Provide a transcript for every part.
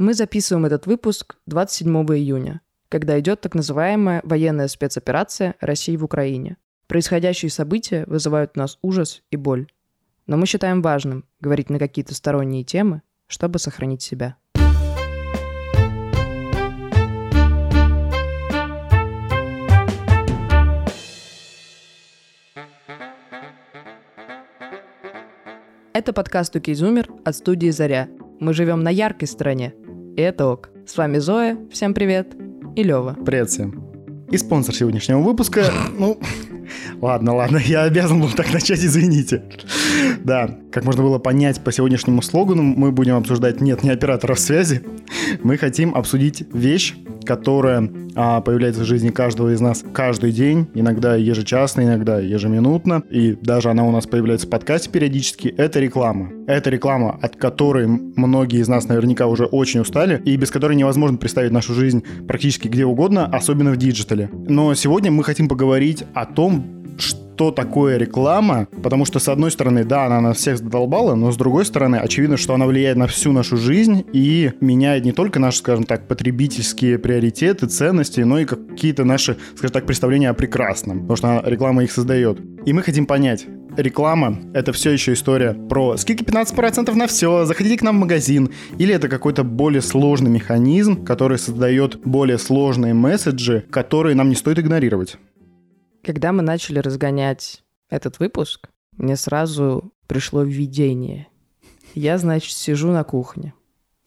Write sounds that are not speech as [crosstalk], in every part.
Мы записываем этот выпуск 27 июня, когда идет так называемая военная спецоперация России в Украине. Происходящие события вызывают у нас ужас и боль. Но мы считаем важным говорить на какие-то сторонние темы, чтобы сохранить себя. Это подкаст «Окей, зумер» от студии «Заря». Мы живем на яркой стороне, и это ок. С вами Зоя, всем привет, и Лева. Привет всем. И спонсор сегодняшнего выпуска, ну, [laughs] ладно, ладно, я обязан был так начать, извините. Да, как можно было понять по сегодняшнему слогану, мы будем обсуждать нет, не операторов связи. Мы хотим обсудить вещь, которая а, появляется в жизни каждого из нас каждый день, иногда ежечасно, иногда ежеминутно, и даже она у нас появляется в подкасте периодически, это реклама. Это реклама, от которой многие из нас наверняка уже очень устали, и без которой невозможно представить нашу жизнь практически где угодно, особенно в диджитале. Но сегодня мы хотим поговорить о том, что такое реклама, потому что, с одной стороны, да, она нас всех задолбала, но с другой стороны, очевидно, что она влияет на всю нашу жизнь и меняет не только наши, скажем так, потребительские приоритеты, ценности, но и какие-то наши, скажем так, представления о прекрасном, потому что реклама их создает. И мы хотим понять, реклама — это все еще история про скидки 15% на все, заходите к нам в магазин, или это какой-то более сложный механизм, который создает более сложные месседжи, которые нам не стоит игнорировать. Когда мы начали разгонять этот выпуск, мне сразу пришло видение. Я, значит, сижу на кухне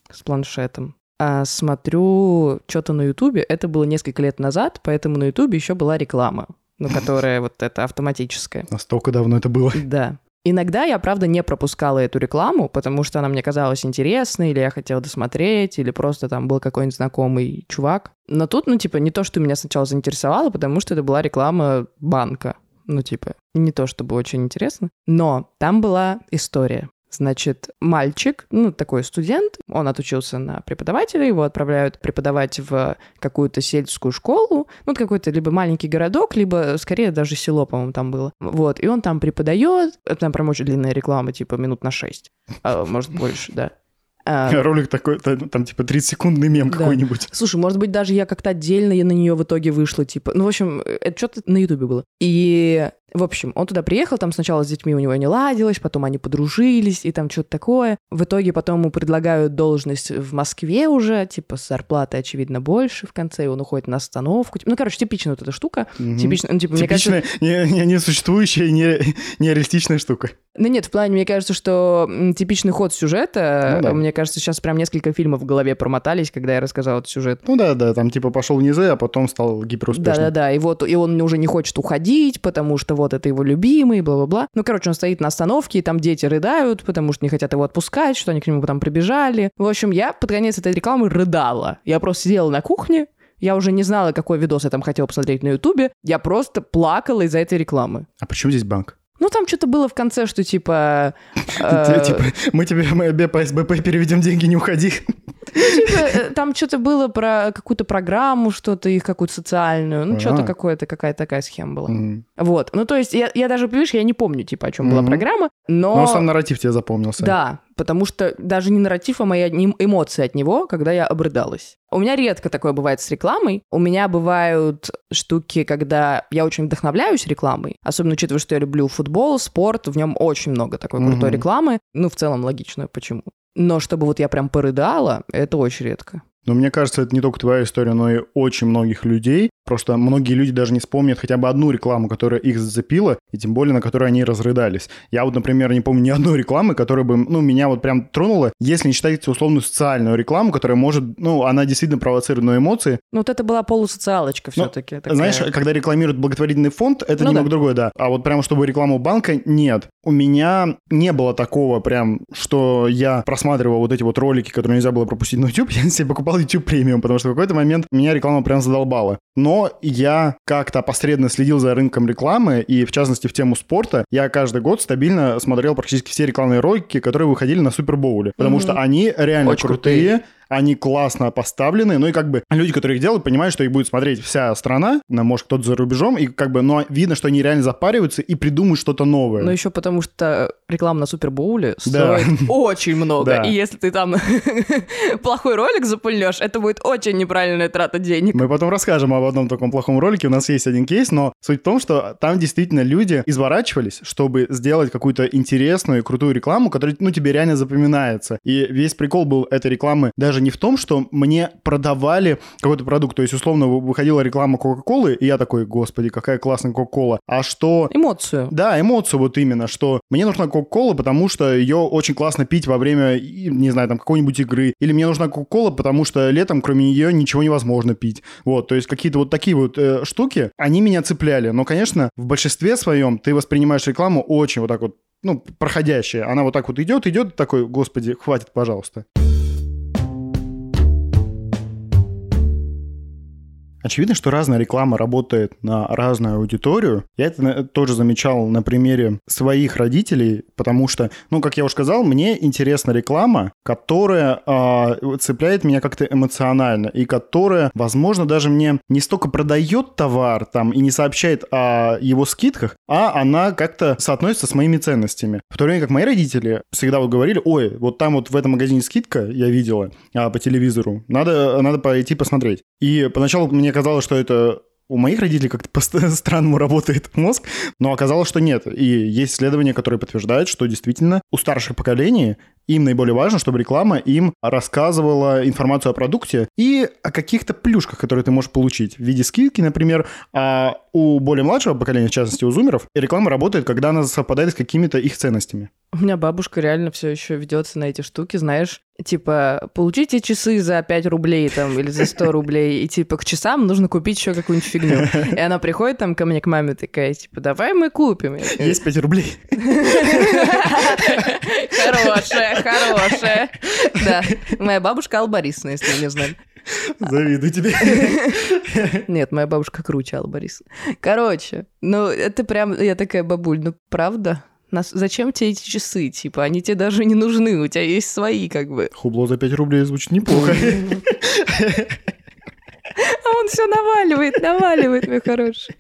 с планшетом, а смотрю что-то на Ютубе. Это было несколько лет назад, поэтому на Ютубе еще была реклама, ну, которая вот это автоматическая. Настолько давно это было. Да. Иногда я, правда, не пропускала эту рекламу, потому что она мне казалась интересной, или я хотела досмотреть, или просто там был какой-нибудь знакомый чувак. Но тут, ну, типа, не то, что меня сначала заинтересовало, потому что это была реклама банка. Ну, типа, не то, чтобы очень интересно. Но там была история. Значит, мальчик, ну, такой студент, он отучился на преподавателя, его отправляют преподавать в какую-то сельскую школу, ну, какой-то либо маленький городок, либо, скорее, даже село, по-моему, там было. Вот, и он там преподает, там прям очень длинная реклама, типа минут на шесть, а, может, больше, да. А, Ролик такой, там типа 30-секундный мем да. какой-нибудь. Слушай, может быть, даже я как-то отдельно на нее в итоге вышла, типа. Ну, в общем, это что-то на Ютубе было. И в общем, он туда приехал, там сначала с детьми у него не ладилось, потом они подружились, и там что-то такое. В итоге потом ему предлагают должность в Москве уже, типа с зарплатой, очевидно, больше в конце, и он уходит на остановку. Ну, короче, типичная вот эта штука. Угу. Типичная, ну, типа, Типичная, мне кажется... не, не, несуществующая, не, нереалистичная штука. Ну нет, в плане, мне кажется, что типичный ход сюжета, ну, да. мне кажется, сейчас прям несколько фильмов в голове промотались, когда я рассказал этот сюжет. Ну да, да, там типа пошел низы, а потом стал гиперуспешным. Да-да-да, и вот, и он уже не хочет уходить, потому что вот это его любимый, бла-бла-бла. Ну, короче, он стоит на остановке, и там дети рыдают, потому что не хотят его отпускать, что они к нему там прибежали. В общем, я под конец этой рекламы рыдала. Я просто сидела на кухне, я уже не знала, какой видос я там хотела посмотреть на Ютубе. Я просто плакала из-за этой рекламы. А почему здесь банк? Ну, там что-то было в конце, что типа... [laughs] Типа, мы тебе по СБП переведем деньги, не уходи. Ну, типа, э, там что-то было про какую-то программу, что-то их какую-то социальную, ну, что-то какое-то, какая-то такая схема была. Вот. Ну, то есть, я, даже, понимаешь, я не помню, типа, о чем была программа, но... Но сам нарратив тебе запомнился. Да, потому что даже не нарратив, а мои эмоции от него, когда я обрыдалась. У меня редко такое бывает с рекламой. У меня бывают штуки, когда я очень вдохновляюсь рекламой, особенно учитывая, что я люблю футбол, спорт, в нем очень много такой крутой рекламы. Ну, в целом логично, почему. Но чтобы вот я прям порыдала, это очень редко. Но мне кажется, это не только твоя история, но и очень многих людей. Просто многие люди даже не вспомнят хотя бы одну рекламу, которая их зацепила, и тем более на которой они разрыдались. Я вот, например, не помню ни одной рекламы, которая бы, ну, меня вот прям тронула, если не считать условную социальную рекламу, которая может, ну, она действительно провоцирует на эмоции. Ну, вот это была полусоциалочка все-таки. Ну, знаешь, когда рекламируют благотворительный фонд, это ну, немного да. другое, да. А вот прям, чтобы рекламу банка, нет. У меня не было такого прям, что я просматривал вот эти вот ролики, которые нельзя было пропустить на YouTube, [laughs] я себе покупал YouTube премиум, потому что в какой-то момент меня реклама прям задолбала. Но я как-то посредственно следил за рынком рекламы, и в частности в тему спорта, я каждый год стабильно смотрел практически все рекламные ролики, которые выходили на Супербоуле, потому mm-hmm. что они реально Очень крутые, крутые они классно поставлены, ну и как бы люди, которые их делают, понимают, что их будет смотреть вся страна, ну, может, кто-то за рубежом, и как бы, но видно, что они реально запариваются и придумают что-то новое. Но еще потому, что реклама на Супербоуле Да. стоит очень много. Да. И если ты там [laughs] плохой ролик запульнешь, это будет очень неправильная трата денег. Мы потом расскажем об одном таком плохом ролике. У нас есть один кейс, но суть в том, что там действительно люди изворачивались, чтобы сделать какую-то интересную и крутую рекламу, которая, ну, тебе реально запоминается. И весь прикол был этой рекламы даже не в том, что мне продавали какой-то продукт. То есть, условно, выходила реклама Кока-Колы, и я такой, господи, какая классная Кока-Кола. А что Эмоцию. Да, эмоцию вот именно, что мне нужна Кока-Кола, потому что ее очень классно пить во время, не знаю, там, какой-нибудь игры. Или мне нужна Кока-Кола, потому что летом кроме нее ничего невозможно пить. Вот, то есть какие-то вот такие вот э, штуки, они меня цепляли. Но, конечно, в большинстве своем ты воспринимаешь рекламу очень вот так вот, ну, проходящая. Она вот так вот идет, идет, такой, господи, хватит, пожалуйста. Очевидно, что разная реклама работает на разную аудиторию. Я это на- тоже замечал на примере своих родителей, потому что, ну, как я уже сказал, мне интересна реклама, которая а, цепляет меня как-то эмоционально и которая, возможно, даже мне не столько продает товар там и не сообщает о его скидках, а она как-то соотносится с моими ценностями. В то время как мои родители всегда вот говорили, ой, вот там вот в этом магазине скидка, я видела а, по телевизору, надо, надо пойти посмотреть. И поначалу мне казалось, что это у моих родителей как-то по-странному [laughs] работает мозг, но оказалось, что нет. И есть исследования, которые подтверждают, что действительно у старших поколений им наиболее важно, чтобы реклама им рассказывала информацию о продукте и о каких-то плюшках, которые ты можешь получить в виде скидки, например. А у более младшего поколения, в частности у зумеров, реклама работает, когда она совпадает с какими-то их ценностями. У меня бабушка реально все еще ведется на эти штуки, знаешь, типа, получите часы за 5 рублей там или за 100 рублей, и типа к часам нужно купить еще какую-нибудь фигню. И она приходит там ко мне, к маме, такая, типа, давай мы купим. Есть 5 рублей. Хорошая, хорошая. Да, моя бабушка Алла Борисовна, если не знали. Завидую тебе. Нет, моя бабушка круче Алла Борисовна. Короче, ну это прям, я такая, бабуль, ну правда? Нас, зачем тебе эти часы? Типа, они тебе даже не нужны, у тебя есть свои, как бы. Хубло за 5 рублей звучит неплохо. А он все наваливает, наваливает, мой хороший.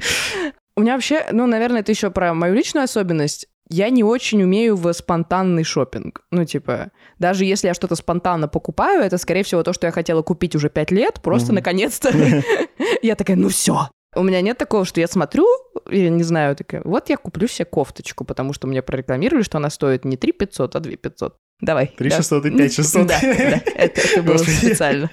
У меня вообще, ну, наверное, это еще про мою личную особенность. Я не очень умею в спонтанный шопинг. Ну, типа, даже если я что-то спонтанно покупаю, это, скорее всего, то, что я хотела купить уже пять лет, просто наконец-то [laughs] я такая, ну все. У меня нет такого, что я смотрю, я не знаю, такая, вот я куплю себе кофточку, потому что мне прорекламировали, что она стоит не 3 500, а 2 500. Давай. 3 да. 600 и 5 600. Да, да, это, это было Господи. специально.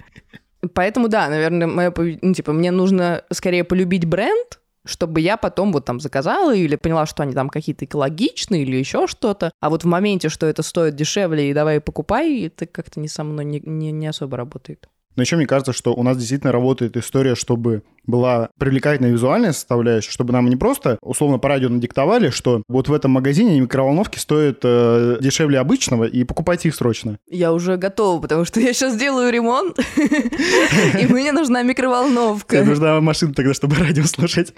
Поэтому, да, наверное, мое, ну, типа, мне нужно скорее полюбить бренд, чтобы я потом вот там заказала или поняла, что они там какие-то экологичные или еще что-то. А вот в моменте, что это стоит дешевле и давай покупай, это как-то не со мной не, не, не особо работает. Но еще мне кажется, что у нас действительно работает история, чтобы была привлекательная визуальная составляющая, чтобы нам не просто условно по радио надиктовали, что вот в этом магазине микроволновки стоят э, дешевле обычного, и покупайте их срочно. Я уже готова, потому что я сейчас делаю ремонт, [laughs] и мне нужна микроволновка. Тебе нужна машина тогда, чтобы радио слушать.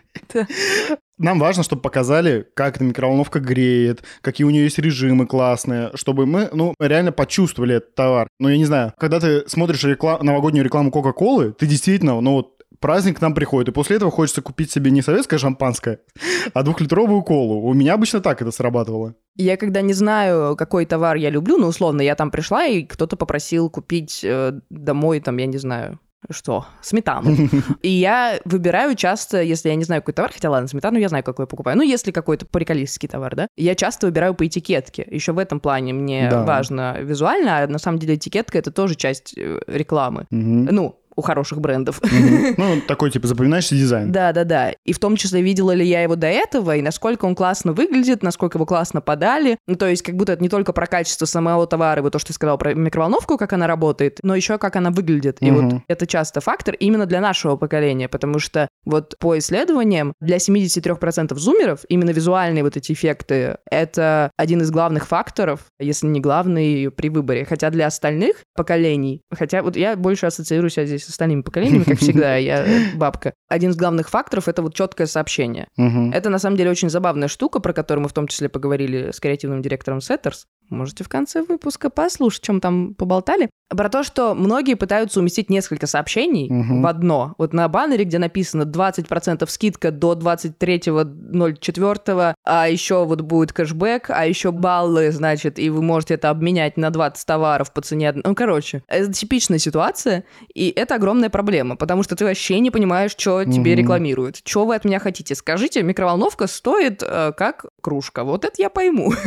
Нам важно, чтобы показали, как эта микроволновка греет, какие у нее есть режимы классные, чтобы мы, ну, реально почувствовали этот товар. Ну, я не знаю, когда ты смотришь реклам- новогоднюю рекламу Кока-Колы, ты действительно, ну, вот праздник к нам приходит, и после этого хочется купить себе не советское шампанское, [laughs] а двухлитровую колу. У меня обычно так это срабатывало. Я когда не знаю, какой товар я люблю, ну, условно, я там пришла, и кто-то попросил купить э, домой, там, я не знаю, что, сметану. [laughs] И я выбираю часто, если я не знаю, какой товар, хотя ладно, сметану я знаю, какой я покупаю. Ну, если какой-то приколистский товар, да, я часто выбираю по этикетке. Еще в этом плане мне Да. важно визуально, а на самом деле этикетка — это тоже часть э, рекламы. Мгм. Ну, у хороших брендов. Мгм. [laughs] Ну, такой, типа, запоминающийся дизайн. Да, да, да. И в том числе, видела ли я его до этого, и насколько он классно выглядит, насколько его классно подали. Ну, то есть, как будто это не только про качество самого товара, вот то, что ты сказал про микроволновку, как она работает, но еще как она выглядит. И вот Мгм. это часто фактор именно для нашего поколения, потому что вот по исследованиям для 73% зумеров именно визуальные вот эти эффекты — это один из главных факторов, если не главный при выборе. Хотя для остальных поколений, хотя вот я больше ассоциирую себя здесь с остальными поколениями, как всегда, [laughs] я бабка. Один из главных факторов — это вот четкое сообщение. Это на самом деле очень забавная штука, про которую мы в том числе поговорили с креативным директором Setters. Можете в конце выпуска послушать, чем там поболтали. Про то, что многие пытаются уместить несколько сообщений Мгм. в одно. Вот на баннере, где написано 20% скидка до 23.04, а еще вот будет кэшбэк, а еще баллы, значит, и вы можете это обменять на 20 товаров по цене... Ну, короче, это типичная ситуация, и это огромная проблема, потому что ты вообще не понимаешь, что тебе Мгм. рекламируют. Что вы от меня хотите? Скажите, микроволновка стоит э, как кружка. Вот это я пойму. [laughs]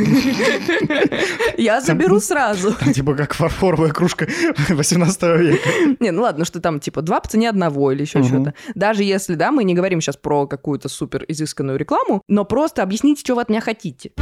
Я заберу сразу. Типа как фарфоровая кружка [laughs] 18 века. Не, ну ладно, что там типа два по цене одного или еще что-то. Даже если, да, мы не говорим сейчас про какую-то супер изысканную рекламу, но просто объясните, что вы от меня хотите.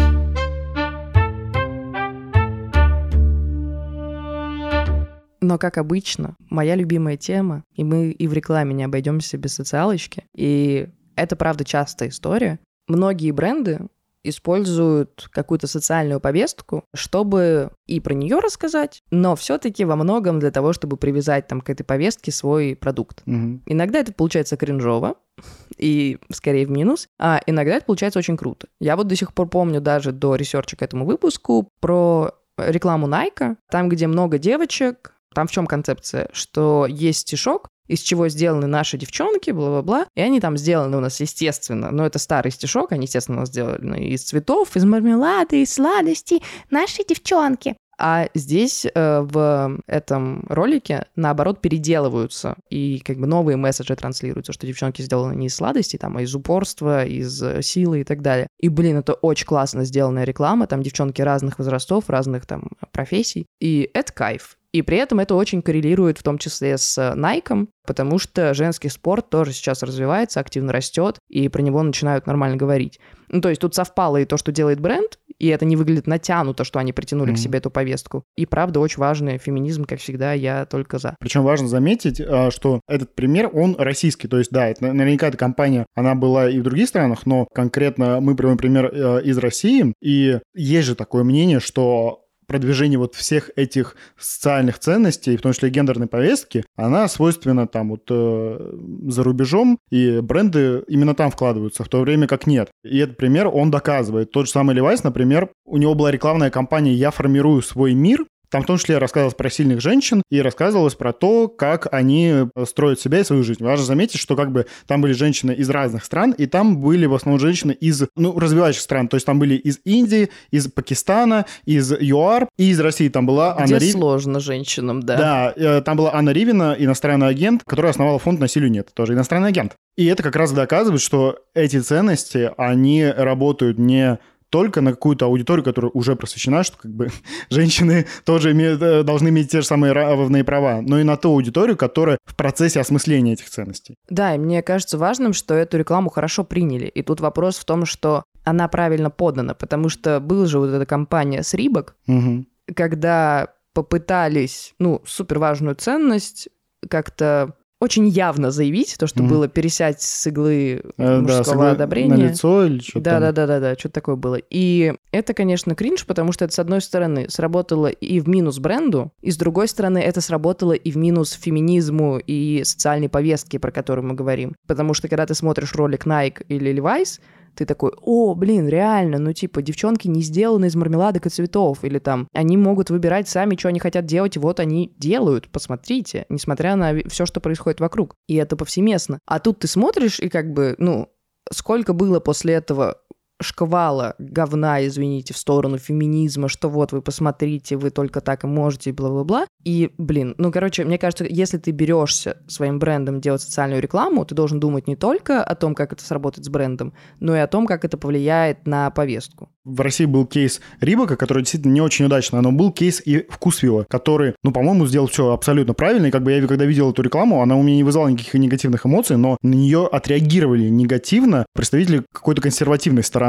Но, как обычно, моя любимая тема, и мы и в рекламе не обойдемся без социалочки, и это, правда, частая история. Многие бренды используют какую-то социальную повестку, чтобы и про нее рассказать, но все-таки во многом для того, чтобы привязать там к этой повестке свой продукт. Мгм. Иногда это получается кринжово, [laughs] и скорее в минус, а иногда это получается очень круто. Я вот до сих пор помню даже до ресерча к этому выпуску про рекламу Nike, там, где много девочек, там в чем концепция, что есть стишок, из чего сделаны наши девчонки, бла-бла-бла, и они там сделаны у нас, естественно, но это старый стишок, они, естественно, у нас сделаны из цветов, из мармелада, из сладостей, наши девчонки. А здесь э, в этом ролике, наоборот, переделываются, и как бы новые месседжи транслируются, что девчонки сделаны не из сладостей, там, а из упорства, из э, силы и так далее. И, блин, это очень классно сделанная реклама, там девчонки разных возрастов, разных там профессий, и это кайф. И при этом это очень коррелирует в том числе с э, Nike, потому что женский спорт тоже сейчас развивается, активно растет, и про него начинают нормально говорить. Ну, то есть тут совпало и то, что делает бренд, и это не выглядит натянуто, что они притянули Мгм. к себе эту повестку. И правда, очень важный феминизм, как всегда, я только за. Причем важно заметить, а, что этот пример, он российский. То есть, да, это, наверняка эта компания, она была и в других странах, но конкретно мы приводим пример э, из России. И есть же такое мнение, что продвижение вот всех этих социальных ценностей, в том числе гендерной повестки, она свойственна там вот э, за рубежом, и бренды именно там вкладываются, в то время как нет. И этот пример он доказывает. Тот же самый Levi's, например, у него была рекламная кампания «Я формирую свой мир», там в том числе рассказывалось про сильных женщин и рассказывалось про то, как они э, строят себя и свою жизнь. Важно заметить, что как бы там были женщины из разных стран, и там были в основном женщины из, ну, развивающих стран. То есть там были из Индии, из Пакистана, из ЮАР и из России. Там была Где Анна Ри- сложно женщинам, да. Да, э, там была Анна Ривина, иностранный агент, которая основала фонд «Насилию нет». Тоже иностранный агент. И это как раз доказывает, что эти ценности, они работают не только на какую-то аудиторию, которая уже просвещена, что как бы [laughs] женщины тоже имеют, э, должны иметь те же самые равные права, но и на ту аудиторию, которая в процессе осмысления этих ценностей. Да, и мне кажется важным, что эту рекламу хорошо приняли. И тут вопрос в том, что она правильно подана, потому что была же вот эта компания с Рибок, Мгм. когда попытались, ну, супер важную ценность как-то очень явно заявить, то, что Мгм. было пересядь с иглы Э, да, мужского согла- одобрения. На лицо или что-то Да, да, да, да, да, что-то такое было. И это, конечно, кринж, потому что это, с одной стороны, сработало и в минус бренду, и с другой стороны, это сработало и в минус феминизму и социальной повестке, про которую мы говорим. Потому что когда ты смотришь ролик Nike или Levi's, ты такой, о, блин, реально, ну типа девчонки не сделаны из мармеладок и цветов, или там они могут выбирать сами, что они хотят делать, и вот они делают, посмотрите, несмотря на все, что происходит вокруг. И это повсеместно. А тут ты смотришь, и как бы, ну, сколько было после этого шквала говна, извините, в сторону феминизма, что вот вы посмотрите, вы только так и можете, бла-бла-бла. И, блин, ну, короче, мне кажется, если ты берешься своим брендом делать социальную рекламу, ты должен думать не только о том, как это сработает с брендом, но и о том, как это повлияет на повестку. В России был кейс Рибака, который действительно не очень удачно, но был кейс и Вкусвилла, который, ну, по-моему, сделал все абсолютно правильно. И как бы я, когда видел эту рекламу, она у меня не вызвала никаких негативных эмоций, но на нее отреагировали негативно представители какой-то консервативной стороны.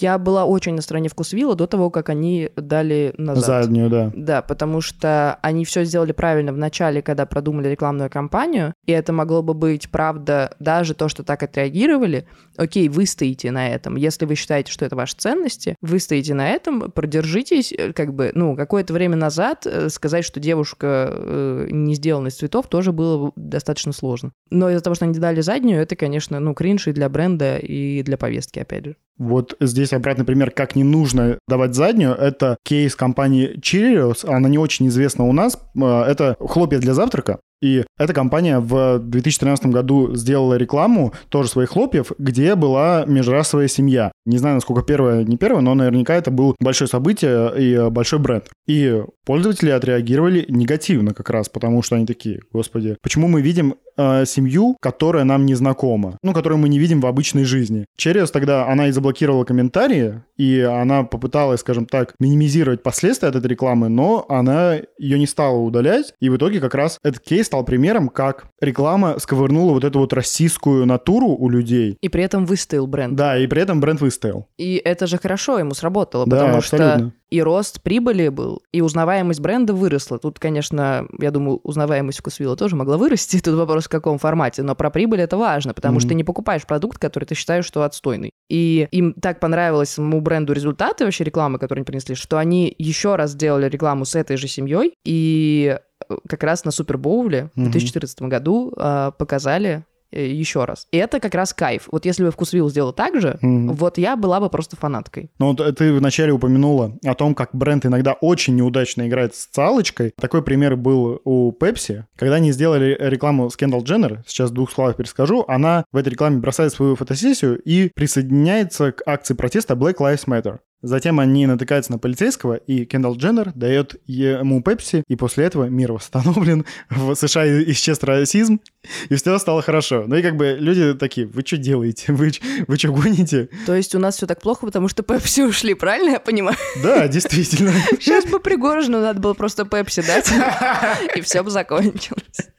Я была очень на стороне вкусвилла до того, как они дали назад. Заднюю, да. Да, потому что они все сделали правильно в начале, когда продумали рекламную кампанию, и это могло бы быть, правда, даже то, что так отреагировали. Окей, вы стоите на этом. Если вы считаете, что это ваши ценности, вы стоите на этом, продержитесь, э, как бы, ну, какое-то время назад э, сказать, что девушка э, не сделана из цветов, тоже было достаточно сложно. Но из-за того, что они дали заднюю, это, конечно, ну, кринж и для бренда, и для повестки, опять же. Вот здесь обратный пример, как не нужно давать заднюю. Это кейс компании Cheerios. Она не очень известна у нас. Э, это хлопья для завтрака. И эта компания в 2013 году сделала рекламу тоже своих хлопьев, где была межрасовая семья. Не знаю, насколько первая, не первая, но наверняка это было большое событие и большой бренд. И пользователи отреагировали негативно как раз, потому что они такие, господи, почему мы видим э, семью, которая нам не знакома, ну, которую мы не видим в обычной жизни. Черриос тогда, она и заблокировала комментарии, и она попыталась, скажем так, минимизировать последствия от этой рекламы, но она ее не стала удалять, и в итоге как раз этот кейс стал примером, как реклама сковырнула вот эту вот российскую натуру у людей. И при этом выстоял бренд. Да, и при этом бренд выстоял. И это же хорошо ему сработало, да, потому абсолютно. что и рост прибыли был, и узнаваемость бренда выросла. Тут, конечно, я думаю, узнаваемость вкусвилла тоже могла вырасти, [laughs] тут вопрос в каком формате, но про прибыль это важно, потому mm-hmm. что ты не покупаешь продукт, который ты считаешь, что отстойный. И им так понравилось самому бренду результаты вообще рекламы, которые они принесли, что они еще раз сделали рекламу с этой же семьей, и э, как раз на Супербоуле mm-hmm. в 2014 году э, показали еще раз. И это как раз кайф. Вот если бы Вкусвилл сделал так же, mm-hmm. вот я была бы просто фанаткой. Ну, вот ты вначале упомянула о том, как бренд иногда очень неудачно играет с салочкой. Такой пример был у Pepsi. Когда они сделали рекламу с Кендалл Дженнер, сейчас в двух словах перескажу, она в этой рекламе бросает свою фотосессию и присоединяется к акции протеста Black Lives Matter. Затем они натыкаются на полицейского, и Кендалл Дженнер дает ему Пепси, и после этого мир восстановлен, [laughs] в США исчез расизм, и все стало хорошо. Ну и как бы люди такие, вы что делаете? Вы, вы что гоните? То есть у нас все так плохо, потому что Пепси ушли, правильно я понимаю? Да, действительно. [laughs] Сейчас бы Пригожину надо было просто Пепси дать, [laughs] и все бы закончилось.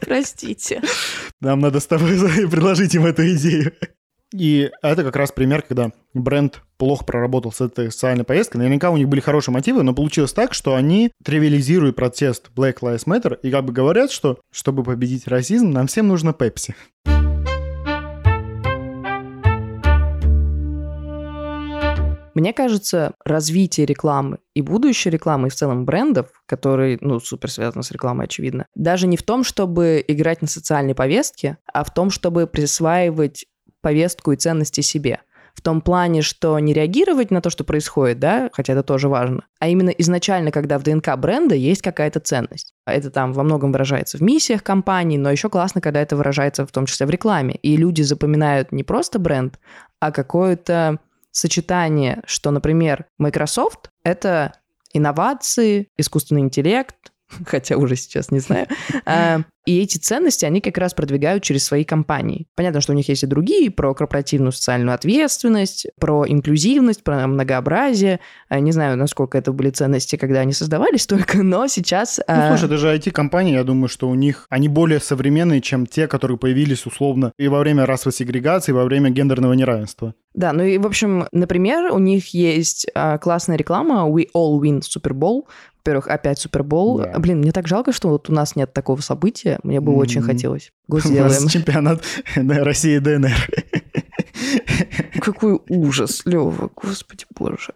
Простите. Нам надо с тобой предложить им эту идею. И это как раз пример, когда бренд плохо проработал с этой социальной повесткой. Наверняка у них были хорошие мотивы, но получилось так, что они тривиализируют протест Black Lives Matter и как бы говорят, что чтобы победить расизм, нам всем нужно Пепси. Мне кажется, развитие рекламы и будущее рекламы и в целом брендов, которые, ну, супер связаны с рекламой, очевидно, даже не в том, чтобы играть на социальной повестке, а в том, чтобы присваивать повестку и ценности себе. В том плане, что не реагировать на то, что происходит, да, хотя это тоже важно, а именно изначально, когда в ДНК бренда есть какая-то ценность. Это там во многом выражается в миссиях компании, но еще классно, когда это выражается в том числе в рекламе. И люди запоминают не просто бренд, а какое-то сочетание, что, например, Microsoft — это инновации, искусственный интеллект, [laughs] хотя уже сейчас не знаю, а, и эти ценности они как раз продвигают через свои компании. Понятно, что у них есть и другие, про корпоративную социальную ответственность, про инклюзивность, про многообразие. А, не знаю, насколько это были ценности, когда они создавались [laughs] только, но сейчас... Ну, а, слушай, даже IT-компании, я думаю, что у них... Они более современные, чем те, которые появились условно и во время расовой сегрегации, и во время гендерного неравенства. Да, ну и, в общем, например, у них есть а, классная реклама «We all win Super Bowl», во-первых, опять Супербол. Да. Блин, мне так жалко, что вот у нас нет такого события. Мне бы mm-hmm. очень хотелось. Го сделаем. чемпионат России ДНР. Какой ужас, Лева, господи боже.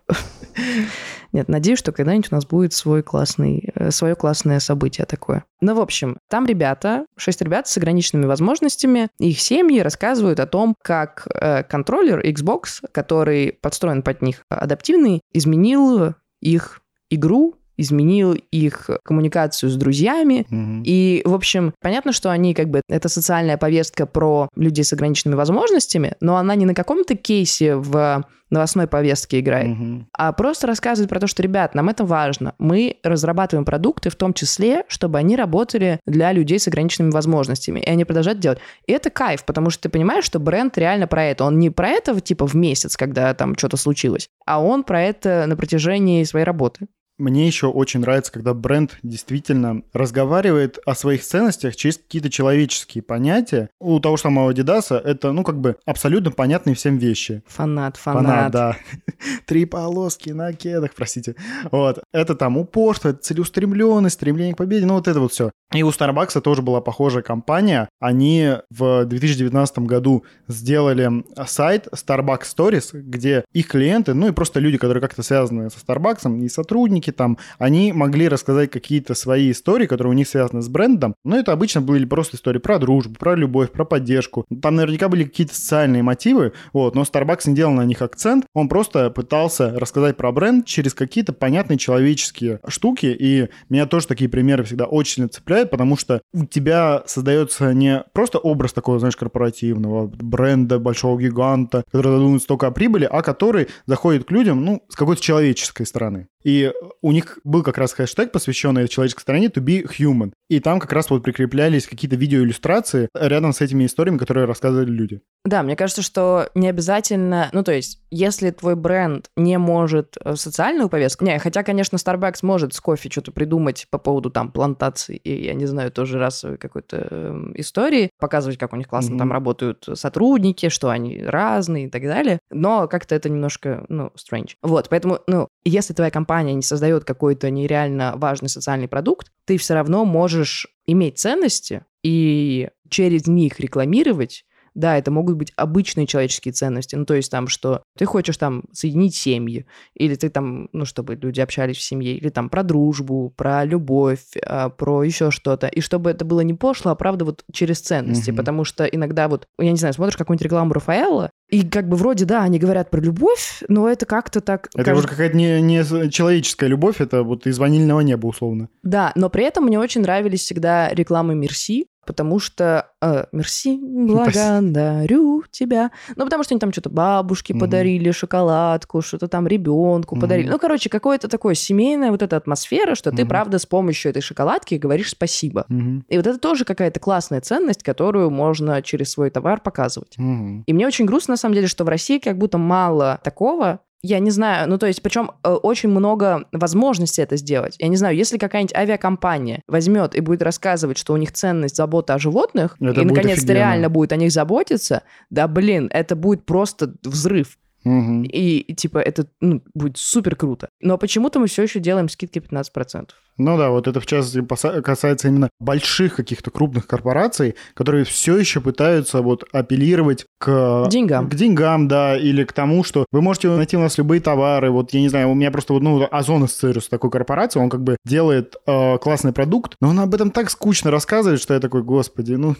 Нет, надеюсь, что когда-нибудь у нас будет свой классный, э, свое классное событие такое. Ну, в общем, там ребята, шесть ребят с ограниченными возможностями, их семьи рассказывают о том, как э, контроллер Xbox, который подстроен под них адаптивный, изменил их игру изменил их коммуникацию с друзьями. Mm-hmm. И, в общем, понятно, что они как бы... Это социальная повестка про людей с ограниченными возможностями, но она не на каком-то кейсе в новостной повестке играет, mm-hmm. а просто рассказывает про то, что, ребят, нам это важно. Мы разрабатываем продукты в том числе, чтобы они работали для людей с ограниченными возможностями, и они продолжают делать. И это кайф, потому что ты понимаешь, что бренд реально про это. Он не про это типа в месяц, когда там что-то случилось, а он про это на протяжении своей работы. Мне еще очень нравится, когда бренд действительно разговаривает о своих ценностях через какие-то человеческие понятия. У того же самого Adidas это, ну, как бы абсолютно понятные всем вещи. Фанат, фанат. Фанат, да. [laughs] Три полоски на кедах, простите. Вот. Это там упорство, это целеустремленность, стремление к победе, ну, вот это вот все. И у Starbucks тоже была похожая компания. Они в 2019 году сделали сайт Starbucks Stories, где их клиенты, ну и просто люди, которые как-то связаны со Starbucks, и сотрудники там, они могли рассказать какие-то свои истории, которые у них связаны с брендом. Но это обычно были просто истории про дружбу, про любовь, про поддержку. Там наверняка были какие-то социальные мотивы, вот, но Starbucks не делал на них акцент. Он просто пытался рассказать про бренд через какие-то понятные человеческие штуки. И меня тоже такие примеры всегда очень цепляют цепляет, потому что у тебя создается не просто образ такого, знаешь, корпоративного бренда, большого гиганта, который думает столько о прибыли, а который заходит к людям, ну, с какой-то человеческой стороны. И у них был как раз хэштег, посвященный человеческой стороне to be human. И там как раз вот прикреплялись какие-то видеоиллюстрации рядом с этими историями, которые рассказывали люди. Да, мне кажется, что не обязательно... Ну, то есть, если твой бренд не может э, социальную повестку... Не, хотя, конечно, Starbucks может с кофе что-то придумать по поводу там плантаций и, я не знаю, тоже расовой какой-то э, истории, показывать, как у них классно mm-hmm. там работают сотрудники, что они разные и так далее. Но как-то это немножко, ну, strange. Вот, поэтому, ну, если твоя компания компания не создает какой-то нереально важный социальный продукт, ты все равно можешь иметь ценности и через них рекламировать да, это могут быть обычные человеческие ценности. Ну, то есть там, что ты хочешь там соединить семьи, или ты там, ну, чтобы люди общались в семье, или там про дружбу, про любовь, а, про еще что-то. И чтобы это было не пошло, а правда вот через ценности. Mm-hmm. Потому что иногда вот, я не знаю, смотришь какую-нибудь рекламу Рафаэла, и как бы вроде, да, они говорят про любовь, но это как-то так... Это кажется... уже какая-то не, не человеческая любовь, это вот из ванильного неба условно. Да, но при этом мне очень нравились всегда рекламы Мерси, потому что э, мерси, благодарю тебя. Ну, потому что они там что-то бабушке угу. подарили, шоколадку, что-то там ребенку угу. подарили. Ну, короче, какое-то такое семейная вот эта атмосфера, что угу. ты, правда, с помощью этой шоколадки говоришь спасибо. Угу. И вот это тоже какая-то классная ценность, которую можно через свой товар показывать. Угу. И мне очень грустно, на самом деле, что в России как будто мало такого, я не знаю, ну то есть, причем э, очень много возможностей это сделать. Я не знаю, если какая-нибудь авиакомпания возьмет и будет рассказывать, что у них ценность забота о животных, это и наконец-то реально будет о них заботиться, да блин, это будет просто взрыв. Угу. И, и типа это ну, будет супер круто. Но почему-то мы все еще делаем скидки 15%. Ну да, вот это в частности касается именно больших каких-то крупных корпораций, которые все еще пытаются вот апеллировать к деньгам. К деньгам, да, или к тому, что вы можете найти у нас любые товары. Вот я не знаю, у меня просто вот, ну, Озон ассоциируется с такой корпорацией, он как бы делает э, классный продукт, но он об этом так скучно рассказывает, что я такой, господи, ну,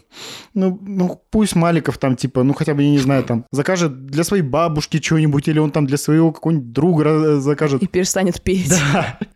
ну, ну пусть Маликов там типа, ну хотя бы, я не знаю, там закажет для своей бабушки что-нибудь, или он там для своего какого-нибудь друга закажет. И перестанет петь. Да. [laughs]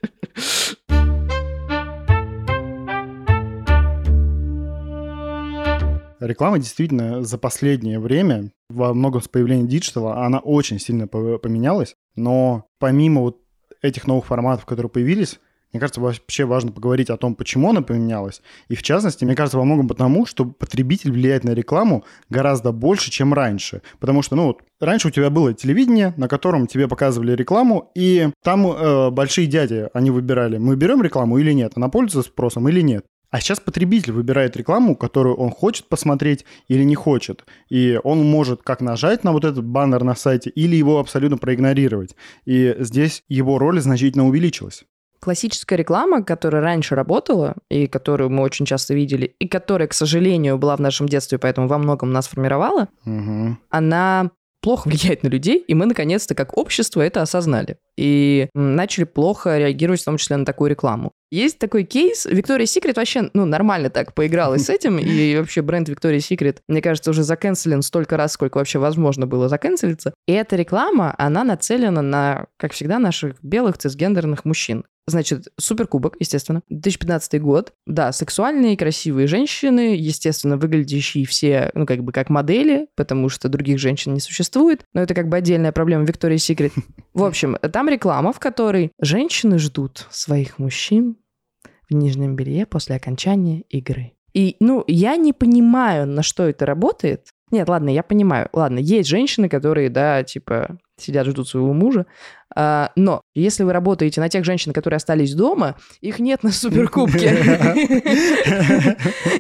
Реклама действительно за последнее время, во многом с появлением диджитала, она очень сильно поменялась. Но помимо вот этих новых форматов, которые появились, мне кажется, вообще важно поговорить о том, почему она поменялась. И в частности, мне кажется, во многом потому, что потребитель влияет на рекламу гораздо больше, чем раньше. Потому что, ну вот, раньше у тебя было телевидение, на котором тебе показывали рекламу, и там э, большие дяди, они выбирали, мы берем рекламу или нет, она пользуется спросом или нет. А сейчас потребитель выбирает рекламу, которую он хочет посмотреть или не хочет. И он может как нажать на вот этот баннер на сайте, или его абсолютно проигнорировать. И здесь его роль значительно увеличилась. Классическая реклама, которая раньше работала, и которую мы очень часто видели, и которая, к сожалению, была в нашем детстве, поэтому во многом нас формировала, угу. она плохо влияет на людей, и мы, наконец-то, как общество это осознали. И начали плохо реагировать, в том числе на такую рекламу. Есть такой кейс. Виктория Секрет вообще, ну, нормально так поигралась с этим, и вообще бренд Виктория Секрет, мне кажется, уже заканцелен столько раз, сколько вообще возможно было заканцелиться. И эта реклама, она нацелена на, как всегда, наших белых цисгендерных мужчин. Значит, суперкубок, естественно. 2015 год. Да, сексуальные, красивые женщины, естественно, выглядящие все, ну, как бы как модели, потому что других женщин не существует. Но это как бы отдельная проблема Виктории Секрет. В общем, там реклама, в которой женщины ждут своих мужчин в нижнем белье после окончания игры. И, ну, я не понимаю, на что это работает. Нет, ладно, я понимаю. Ладно, есть женщины, которые, да, типа, сидят, ждут своего мужа. А, но если вы работаете на тех женщин, которые остались дома, их нет на суперкубке.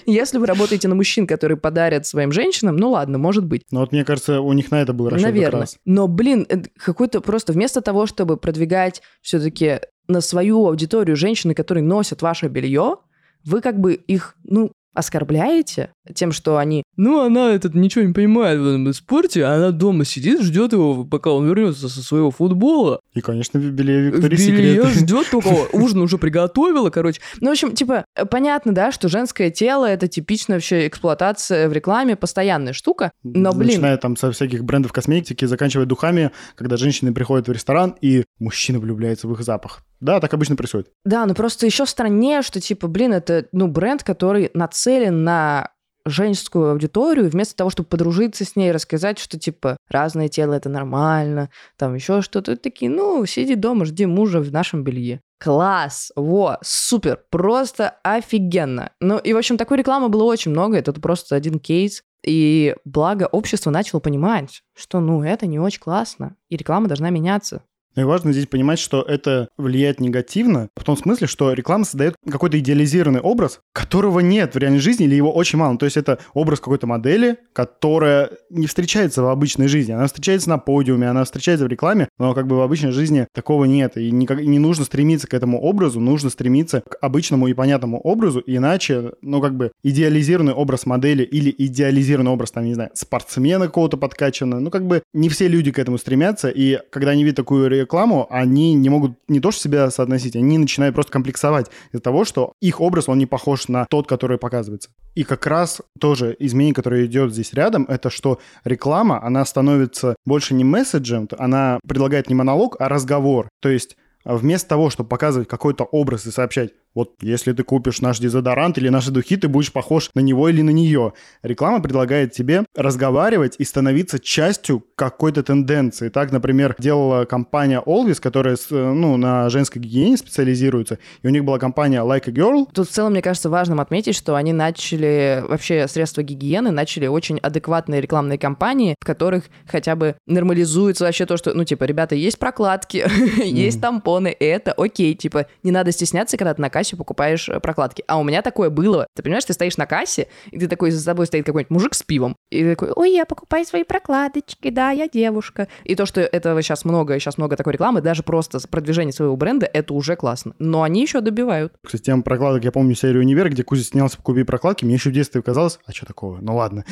Если вы работаете на мужчин, которые подарят своим женщинам, ну ладно, может быть. Ну вот мне кажется, у них на это был расчет Наверное. Но, блин, какой-то просто вместо того, чтобы продвигать все-таки на свою аудиторию женщины, которые носят ваше белье, вы как бы их, ну, оскорбляете тем, что они, ну, она этот ничего не понимает в этом спорте, а она дома сидит, ждет его, пока он вернется со своего футбола. И, конечно, в белье Виктории Белье ждет [laughs] только ужин уже приготовила, короче. Ну, в общем, типа, понятно, да, что женское тело это типичная вообще эксплуатация в рекламе, постоянная штука. Но, блин, Начиная там со всяких брендов косметики, заканчивая духами, когда женщины приходят в ресторан, и мужчина влюбляется в их запах. Да, так обычно происходит. Да, ну просто еще страннее, что типа, блин, это ну бренд, который нацелен на женскую аудиторию, вместо того, чтобы подружиться с ней, рассказать, что типа разное тело это нормально, там еще что-то, такие, ну, сиди дома, жди мужа в нашем белье. Класс! Во, супер! Просто офигенно! Ну и, в общем, такой рекламы было очень много, это просто один кейс. И благо общество начало понимать, что, ну, это не очень классно, и реклама должна меняться. Ну и важно здесь понимать, что это влияет негативно, в том смысле, что реклама создает какой-то идеализированный образ, которого нет в реальной жизни или его очень мало. То есть это образ какой-то модели, которая не встречается в обычной жизни. Она встречается на подиуме, она встречается в рекламе, но как бы в обычной жизни такого нет. И никак, не нужно стремиться к этому образу, нужно стремиться к обычному и понятному образу, иначе, ну как бы идеализированный образ модели или идеализированный образ, там, не знаю, спортсмена какого-то подкачанного, ну как бы не все люди к этому стремятся, и когда они видят такую рекламу, они не могут не то что себя соотносить, они начинают просто комплексовать из-за того, что их образ, он не похож на тот, который показывается. И как раз тоже изменение, которое идет здесь рядом, это что реклама, она становится больше не месседжем, она предлагает не монолог, а разговор. То есть вместо того, чтобы показывать какой-то образ и сообщать, вот если ты купишь наш дезодорант или наши духи, ты будешь похож на него или на нее. Реклама предлагает тебе разговаривать и становиться частью какой-то тенденции. Так, например, делала компания Always, которая ну, на женской гигиене специализируется, и у них была компания Like a Girl. Тут в целом, мне кажется, важным отметить, что они начали, вообще средства гигиены, начали очень адекватные рекламные кампании, в которых хотя бы нормализуется вообще то, что, ну, типа, ребята, есть прокладки, [laughs] есть тампоны, это окей, типа, не надо стесняться, когда ты на кассе покупаешь э, прокладки. А у меня такое было. Ты понимаешь, ты стоишь на кассе, и ты такой, за тобой стоит какой-нибудь мужик с пивом, и ты такой, ой, я покупаю свои прокладочки, да, я девушка. И то, что этого сейчас много, сейчас много такой рекламы, даже просто продвижение своего бренда, это уже классно. Но они еще добивают. Кстати, тема прокладок, я помню серию «Универ», где Кузя снялся «Купи прокладки», мне еще в детстве казалось, а что такого? Ну ладно.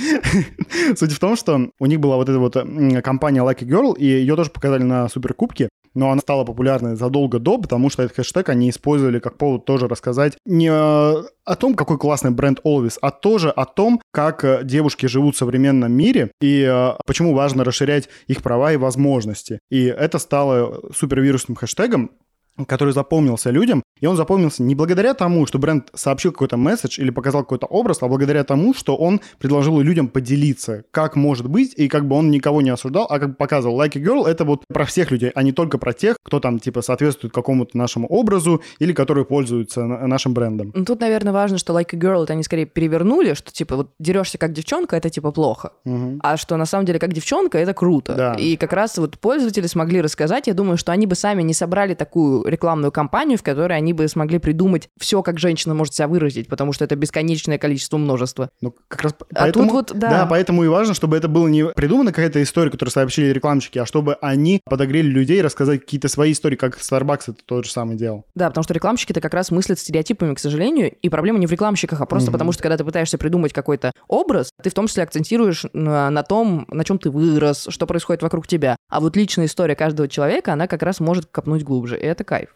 [laughs] Суть в том, что у них была вот эта вот компания Lucky Girl, и ее тоже показали на Суперкубке, но она стала популярной задолго до, потому что этот хэштег они использовали как повод тоже рассказать не о том, какой классный бренд Always, а тоже о том, как девушки живут в современном мире и почему важно расширять их права и возможности. И это стало супервирусным хэштегом, который запомнился людям, и он запомнился не благодаря тому, что бренд сообщил какой-то месседж или показал какой-то образ, а благодаря тому, что он предложил людям поделиться, как может быть, и как бы он никого не осуждал, а как бы показывал. Like a Girl — это вот про всех людей, а не только про тех, кто там, типа, соответствует какому-то нашему образу или которые пользуются нашим брендом. Ну, тут, наверное, важно, что Like a Girl — это они скорее перевернули, что, типа, вот дерешься как девчонка — это, типа, плохо. Угу. А что, на самом деле, как девчонка — это круто. Да. И как раз вот пользователи смогли рассказать, я думаю, что они бы сами не собрали такую рекламную кампанию, в которой они бы смогли придумать все, как женщина может себя выразить, потому что это бесконечное количество множества. Ну, как раз А поэтому... тут вот, да. Да, поэтому и важно, чтобы это было не придумана какая-то история, которую сообщили рекламщики, а чтобы они подогрели людей рассказать какие-то свои истории, как Starbucks это тот же самый делал. Да, потому что рекламщики-то как раз мыслят стереотипами, к сожалению, и проблема не в рекламщиках, а просто Мгм. потому, что когда ты пытаешься придумать какой-то образ, ты в том числе акцентируешь на, на том, на чем ты вырос, что происходит вокруг тебя. А вот личная история каждого человека, она как раз может копнуть глубже, и это кайф.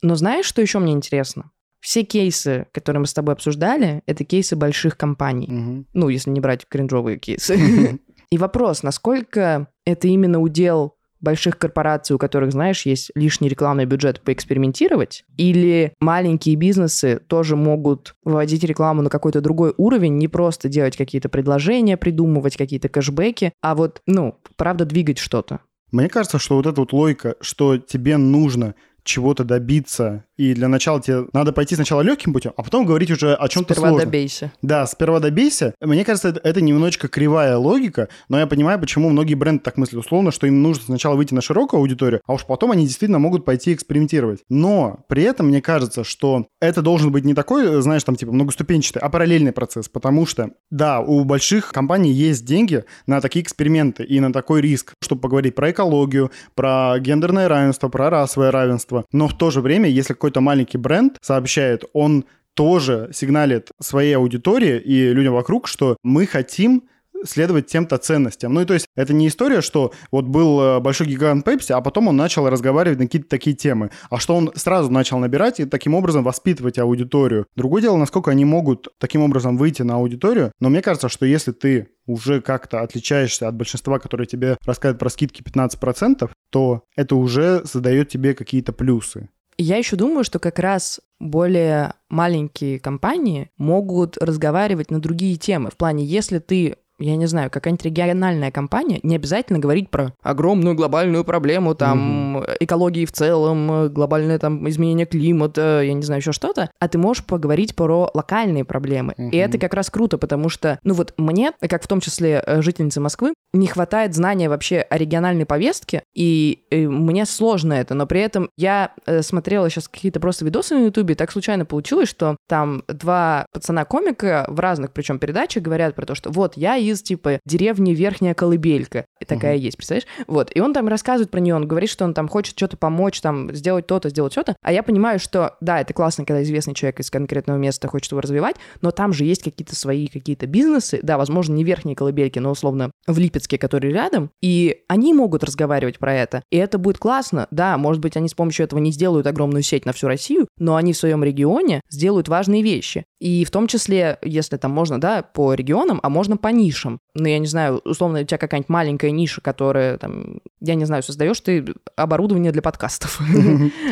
Но знаешь, что еще мне интересно? Все кейсы, которые мы с тобой обсуждали, это кейсы больших компаний. Мгм. Ну, если не брать кринжовые кейсы. [laughs] И вопрос, насколько это именно удел больших корпораций, у которых, знаешь, есть лишний рекламный бюджет поэкспериментировать, или маленькие бизнесы тоже могут выводить рекламу на какой-то другой уровень, не просто делать какие-то предложения, придумывать какие-то кэшбэки, а вот, ну, правда, двигать что-то. Мне кажется, что вот эта вот логика, что тебе нужно чего-то добиться, и для начала тебе надо пойти сначала легким путем, а потом говорить уже о чем-то Сперва сложном. добейся. Да, сперва добейся. Мне кажется, это, это немножечко кривая логика, но я понимаю, почему многие бренды так мыслят условно, что им нужно сначала выйти на широкую аудиторию, а уж потом они действительно могут пойти экспериментировать. Но при этом мне кажется, что это должен быть не такой, знаешь, там типа многоступенчатый, а параллельный процесс, потому что, да, у больших компаний есть деньги на такие эксперименты и на такой риск, чтобы поговорить про экологию, про гендерное равенство, про расовое равенство. Но в то же время, если какой-то маленький бренд сообщает, он тоже сигналит своей аудитории и людям вокруг, что мы хотим следовать тем-то ценностям. Ну и то есть это не история, что вот был э, большой гигант Пепси, а потом он начал разговаривать на какие-то такие темы, а что он сразу начал набирать и таким образом воспитывать аудиторию. Другое дело, насколько они могут таким образом выйти на аудиторию, но мне кажется, что если ты уже как-то отличаешься от большинства, которые тебе рассказывают про скидки 15%, то это уже задает тебе какие-то плюсы. Я еще думаю, что как раз более маленькие компании могут разговаривать на другие темы. В плане, если ты я не знаю, какая-нибудь региональная компания, не обязательно говорить про огромную глобальную проблему, там, угу. экологии в целом, глобальное там изменение климата, я не знаю, еще что-то, а ты можешь поговорить про локальные проблемы. Угу. И это как раз круто, потому что, ну вот мне, как в том числе э, жительнице Москвы, не хватает знания вообще о региональной повестке, и, и мне сложно это, но при этом я э, смотрела сейчас какие-то просто видосы на Ютубе, так случайно получилось, что там два пацана-комика в разных, причем передачах, говорят про то, что вот я из, типа, деревни Верхняя Колыбелька. Такая угу. есть, представляешь? Вот. И он там рассказывает про нее, он говорит, что он там хочет что-то помочь, там, сделать то-то, сделать что-то. А я понимаю, что, да, это классно, когда известный человек из конкретного места хочет его развивать, но там же есть какие-то свои какие-то бизнесы, да, возможно, не Верхние Колыбельки, но, условно, в Липецке, который рядом, и они могут разговаривать про это. И это будет классно. Да, может быть, они с помощью этого не сделают огромную сеть на всю Россию, но они в своем регионе сделают важные вещи. И в том числе, если там можно, да, по регионам, а можно по нишам. Ну, я не знаю, условно, у тебя какая-нибудь маленькая ниша, которая там, я не знаю, создаешь ты оборудование для подкастов. [laughs]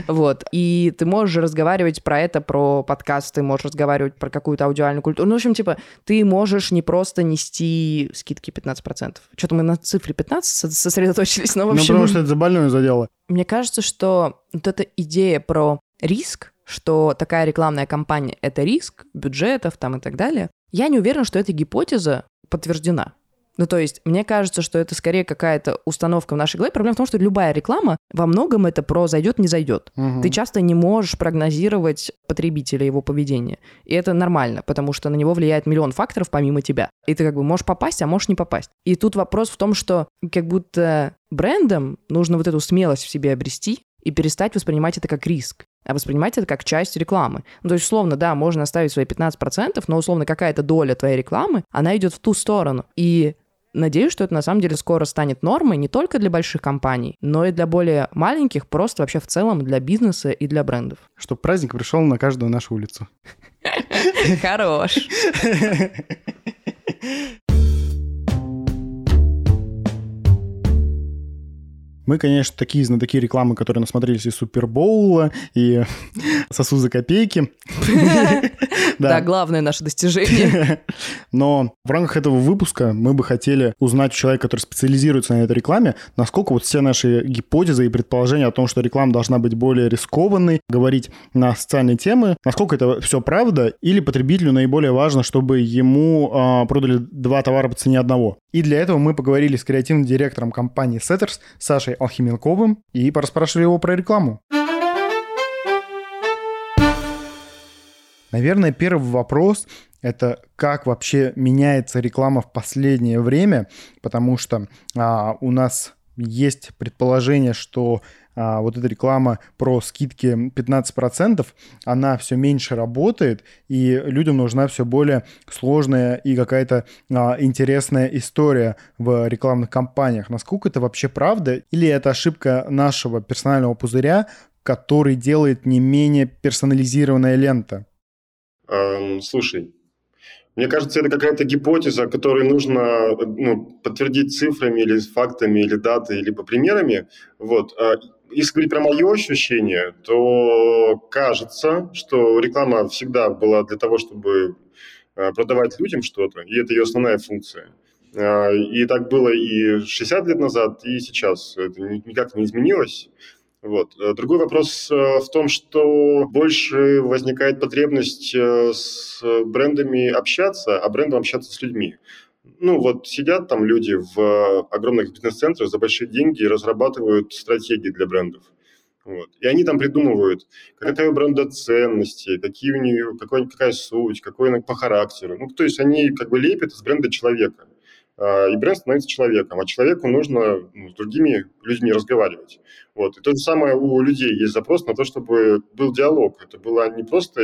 Вот. И ты можешь разговаривать про это, про подкасты, можешь разговаривать про какую-то аудиальную культуру. Ну, в общем, типа, ты можешь не просто нести скидки 15%. Что-то мы на цифре 15 сосредоточились, но в общем... Ну, потому что это за больное задело. Мне кажется, что вот эта идея про риск, что такая рекламная кампания — это риск бюджетов там и так далее, я не уверена, что эта гипотеза подтверждена. Ну, то есть, мне кажется, что это скорее какая-то установка в нашей голове. Проблема в том, что любая реклама во многом это про зайдет, не зайдет. Угу. Ты часто не можешь прогнозировать потребителя, его поведение. И это нормально, потому что на него влияет миллион факторов помимо тебя. И ты как бы можешь попасть, а можешь не попасть. И тут вопрос в том, что как будто брендам нужно вот эту смелость в себе обрести и перестать воспринимать это как риск а воспринимать это как часть рекламы. Ну, то есть, условно, да, можно оставить свои 15%, но, условно, какая-то доля твоей рекламы, она идет в ту сторону. И Надеюсь, что это на самом деле скоро станет нормой не только для больших компаний, но и для более маленьких, просто вообще в целом для бизнеса и для брендов. Чтобы праздник пришел на каждую нашу улицу. Хорош. [laughs] Мы, конечно, такие знатоки рекламы, которые насмотрелись и Супербоула, и [laughs] сосу за копейки. [laughs] Да, главное наше достижение. [laughs] Но в рамках этого выпуска мы бы хотели узнать у человека, который специализируется на этой рекламе, насколько вот все наши гипотезы и предположения о том, что реклама должна быть более рискованной, говорить на социальные темы, насколько это все правда, или потребителю наиболее важно, чтобы ему а, продали два товара по цене одного. И для этого мы поговорили с креативным директором компании Setters Сашей Алхименковым и пораспрашивали его про рекламу. Наверное, первый вопрос – это как вообще меняется реклама в последнее время, потому что а, у нас есть предположение, что а, вот эта реклама про скидки 15%, она все меньше работает, и людям нужна все более сложная и какая-то а, интересная история в рекламных кампаниях. Насколько это вообще правда? Или это ошибка нашего персонального пузыря, который делает не менее персонализированная лента? Эм, слушай, мне кажется, это какая-то гипотеза, которую нужно ну, подтвердить цифрами или фактами, или датой, либо примерами. Вот. Если говорить про мое ощущение, то кажется, что реклама всегда была для того, чтобы а, продавать людям что-то, и это ее основная функция. А, и так было и 60 лет назад, и сейчас. Это никак не изменилось. Вот. Э, другой вопрос э, в том, что больше возникает потребность э, с брендами общаться, а брендом общаться с людьми. Ну вот сидят там люди в огромных бизнес-центрах за большие деньги и разрабатывают стратегии для брендов. Вот. И они там придумывают, какая у бренда ценности, какие у нее, какой, какая суть, какой она по характеру. Ну, то есть они как бы лепят из бренда человека. А, и бренд становится человеком, а человеку нужно ну, с другими людьми разговаривать. Вот. И то же самое у людей есть запрос на то, чтобы был диалог. Это было не просто,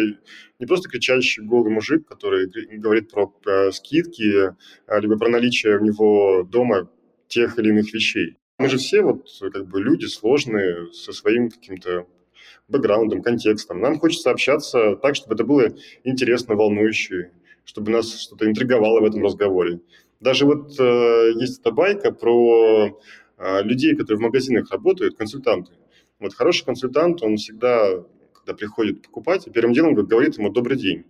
не просто кричащий голый мужик, который говорит про, про скидки, а, либо про наличие у него дома тех или иных вещей. Мы же все вот как бы люди сложные, со своим каким-то бэкграундом, контекстом. Нам хочется общаться так, чтобы это было интересно, волнующе, чтобы нас что-то интриговало в этом разговоре. Даже вот э, есть эта байка про э, людей, которые в магазинах работают, консультанты. Вот хороший консультант, он всегда, когда приходит покупать, первым делом говорит ему «добрый день»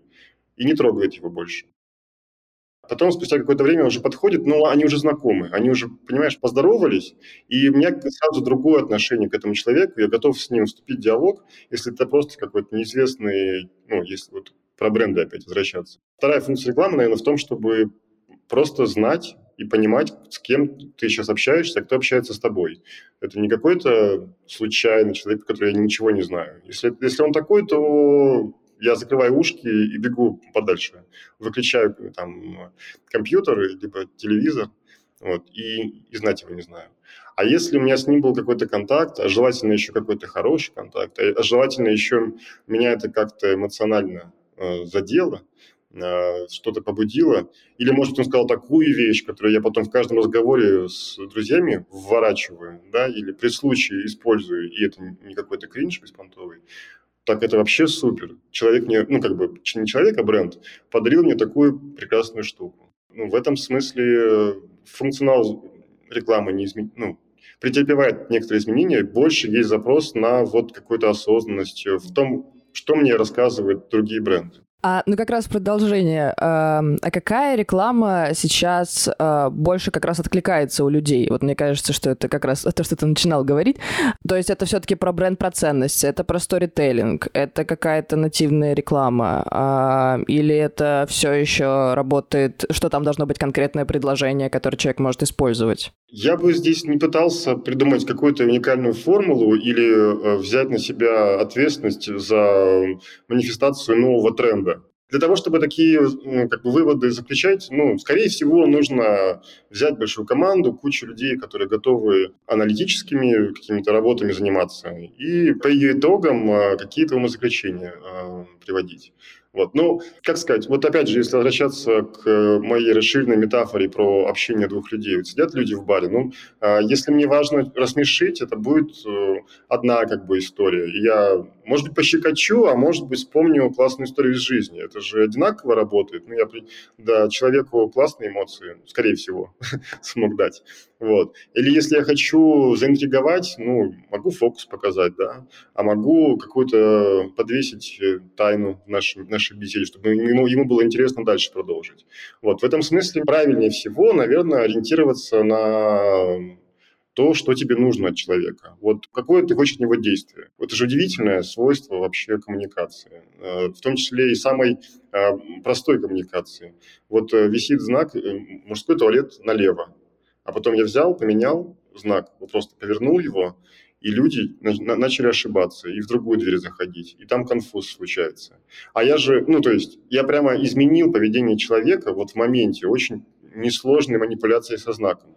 и не трогает его больше. Потом, спустя какое-то время, он уже подходит, но они уже знакомы, они уже, понимаешь, поздоровались, и у меня сразу другое отношение к этому человеку, я готов с ним вступить в диалог, если это просто какой-то неизвестный, ну, если вот про бренды опять возвращаться. Вторая функция рекламы, наверное, в том, чтобы просто знать и понимать, с кем ты сейчас общаешься, а кто общается с тобой. Это не какой-то случайный человек, который я ничего не знаю. Если, если он такой, то я закрываю ушки и бегу подальше. Выключаю там компьютер, либо телевизор, вот, и, и знать его не знаю. А если у меня с ним был какой-то контакт, а желательно еще какой-то хороший контакт, а желательно еще меня это как-то эмоционально э, задело, что-то побудило, или, может, он сказал такую вещь, которую я потом в каждом разговоре с друзьями вворачиваю, да, или при случае использую, и это не какой-то кринж беспонтовый, так это вообще супер. Человек мне, ну, как бы, не человек, а бренд, подарил мне такую прекрасную штуку. Ну, в этом смысле э, функционал рекламы не измен... ну, претерпевает некоторые изменения, больше есть запрос на вот какую-то осознанность в том, что мне рассказывают другие бренды. А, ну, как раз продолжение. А, а какая реклама сейчас а, больше как раз откликается у людей? Вот мне кажется, что это как раз то, что ты начинал говорить. То есть это все-таки про бренд, про ценности, это про сторителлинг, это какая-то нативная реклама, а, или это все еще работает, что там должно быть конкретное предложение, которое человек может использовать? Я бы здесь не пытался придумать какую-то уникальную формулу или э, взять на себя ответственность за манифестацию нового тренда. Для того, чтобы такие как бы, выводы заключать, ну, скорее всего, нужно взять большую команду, кучу людей, которые готовы аналитическими какими-то работами заниматься, и по ее итогам э, какие-то умозаключения э, приводить. Вот. Ну, как сказать, вот опять же, если возвращаться к моей расширенной метафоре про общение двух людей. Вот сидят люди в баре, ну, а, если мне важно рассмешить, это будет э, одна как бы история. Я, может быть, пощекочу, а может быть, вспомню классную историю из жизни. Это же одинаково работает. Ну, я, да, человеку классные эмоции, скорее всего, [laughs] смог дать. Вот. Или если я хочу заинтриговать, ну, могу фокус показать, да, а могу какую-то подвесить э, тайну нашей, нашей беседе, чтобы ему, ему было интересно дальше продолжить. Вот. В этом смысле правильнее всего, наверное, ориентироваться на то, что тебе нужно от человека. Вот какое ты хочешь от него действие. Это же удивительное свойство вообще коммуникации, э, в том числе и самой э, простой коммуникации. Вот висит знак «мужской туалет налево». А потом я взял, поменял знак, вот просто повернул его, и люди начали ошибаться и в другую дверь заходить, и там конфуз случается. А я же, ну то есть, я прямо изменил поведение человека вот в моменте, очень несложной манипуляции со знаком.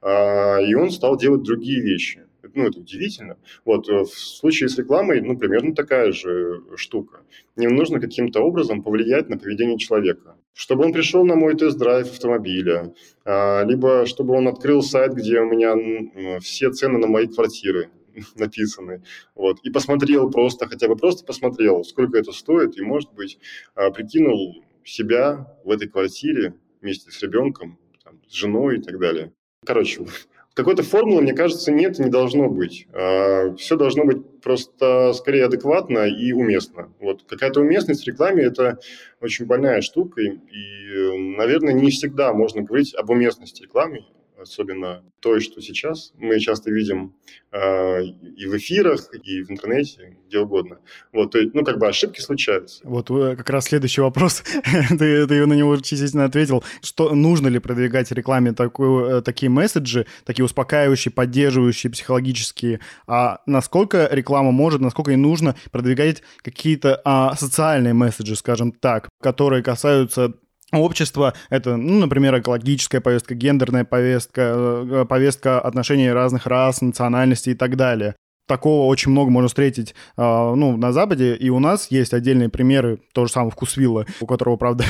А, и он стал делать другие вещи ну, это удивительно. Вот э, в случае с рекламой, ну, примерно такая же штука. Не нужно каким-то образом повлиять на поведение человека. Чтобы он пришел на мой тест-драйв автомобиля, а, либо чтобы он открыл сайт, где у меня все цены на мои квартиры [laughs] написаны, вот, и посмотрел просто, хотя бы просто посмотрел, сколько это стоит, и, может быть, а, прикинул себя в этой квартире вместе с ребенком, там, с женой и так далее. Короче, какой-то формулы, мне кажется, нет, не должно быть. А, Все должно быть просто скорее адекватно и уместно. Вот какая-то уместность в рекламе – это очень больная штука, и, наверное, не всегда можно говорить об уместности рекламы, особенно той, что сейчас мы часто видим э, и в эфирах, и в интернете, где угодно. Вот, то, ну, как бы ошибки случаются. Вот э, как раз следующий вопрос, [laughs] ты, ты на него частично ответил. Что нужно ли продвигать рекламе такую, э, такие месседжи, такие успокаивающие, поддерживающие, психологические? А насколько реклама может, насколько и нужно продвигать какие-то а, социальные месседжи, скажем так, которые касаются общества. Это, ну, например, экологическая повестка, гендерная повестка, э, повестка отношений разных рас, национальностей и так далее такого очень много можно встретить э, ну, на Западе, и у нас есть отдельные примеры, то же самое Вкусвилла, у которого, правда,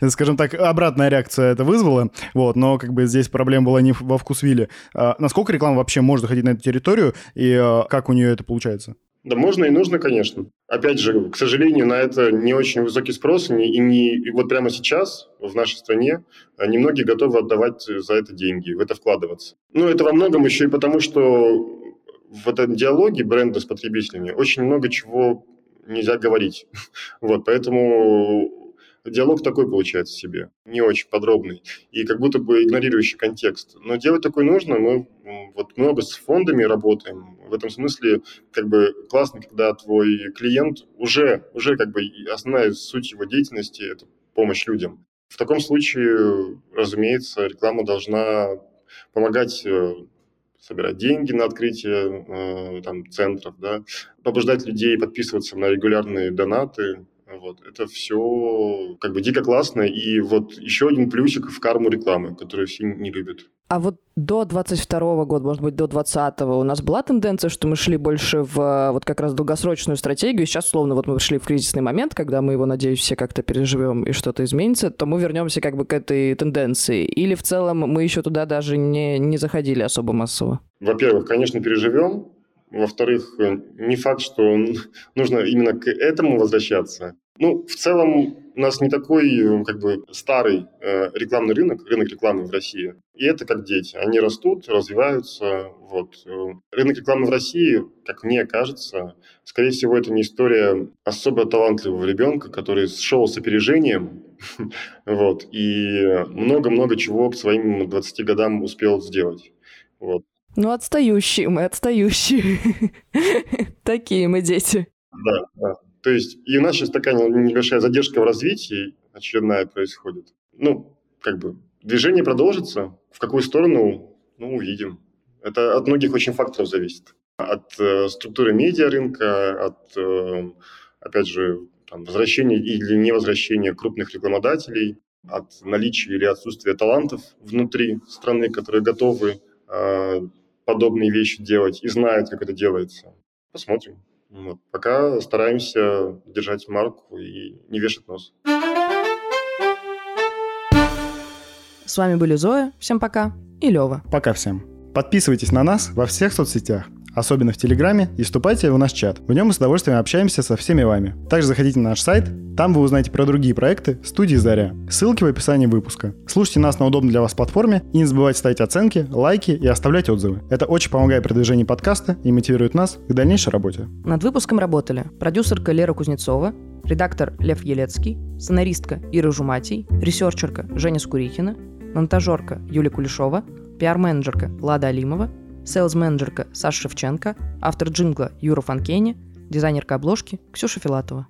[laughs] скажем так, обратная реакция это вызвала, вот, но как бы здесь проблема была не во Вкусвилле. Э, насколько реклама вообще может заходить на эту территорию, и э, как у нее это получается? Да можно и нужно, конечно. Опять же, к сожалению, на это не очень высокий спрос, и, не, и вот прямо сейчас в нашей стране немногие готовы отдавать за это деньги, в это вкладываться. Ну, это во многом еще и потому, что в этом диалоге бренда с потребителями очень много чего нельзя говорить. [laughs] Вот, поэтому диалог такой получается себе, не очень подробный и как будто бы игнорирующий контекст. Но делать такой нужно. Мы вот много с фондами работаем. В этом смысле как бы классно, когда твой клиент уже, уже как бы основная суть его деятельности – это помощь людям. В таком случае, разумеется, реклама должна помогать э, собирать деньги на открытие э, там, центров, да, побуждать людей подписываться на регулярные донаты. Вот. Это все как бы дико классно. И вот еще один плюсик в карму рекламы, которую все не любят. А вот до 22 года, может быть, до 20 у нас была тенденция, что мы шли больше в вот как раз долгосрочную стратегию. Сейчас, словно, вот мы пришли в кризисный момент, когда мы его, надеюсь, все как-то переживем и что-то изменится, то мы вернемся как бы к этой тенденции. Или в целом мы еще туда даже не, не заходили особо массово? Во-первых, конечно, переживем. Во-вторых, не факт, что [laughs] нужно именно к этому возвращаться. Ну, в целом, у нас не такой, как бы, старый э, рекламный рынок, рынок рекламы в России. И это как дети. Они растут, развиваются. Вот. Рынок рекламы в России, как мне кажется, скорее всего, это не история особо талантливого ребенка, который шел с опережением, [laughs] вот, и много-много чего к своим 20 годам успел сделать. Вот. Ну, отстающие мы, отстающие. [laughs] Такие мы дети. Да, да. То есть и у нас сейчас такая небольшая задержка в развитии очередная происходит. Ну, как бы движение продолжится. В какую сторону, ну, увидим. Это от многих очень факторов зависит. От э, структуры медиарынка, от, э, опять же, там, возвращения или невозвращения крупных рекламодателей, от наличия или отсутствия талантов внутри страны, которые готовы э, подобные вещи делать и знают, как это делается. Посмотрим. Вот. Пока стараемся держать марку и не вешать нос. С вами были Зоя, всем пока, и Лева. Пока всем. Подписывайтесь на нас во всех соцсетях особенно в Телеграме, и вступайте в наш чат. В нем мы с удовольствием общаемся со всеми вами. Также заходите на наш сайт, там вы узнаете про другие проекты студии «Заря». Ссылки в описании выпуска. Слушайте нас на удобной для вас платформе и не забывайте ставить оценки, лайки и оставлять отзывы. Это очень помогает продвижению подкаста и мотивирует нас к дальнейшей работе. Над выпуском работали продюсерка Лера Кузнецова, редактор Лев Елецкий, сценаристка Ира Жуматий, ресерчерка Женя Скурихина, монтажерка Юлия Кулешова, пиар-менеджерка Лада Алимова, Сейлс-менеджерка Саша Шевченко, автор джингла Юра Фанкени, дизайнерка обложки Ксюша Филатова.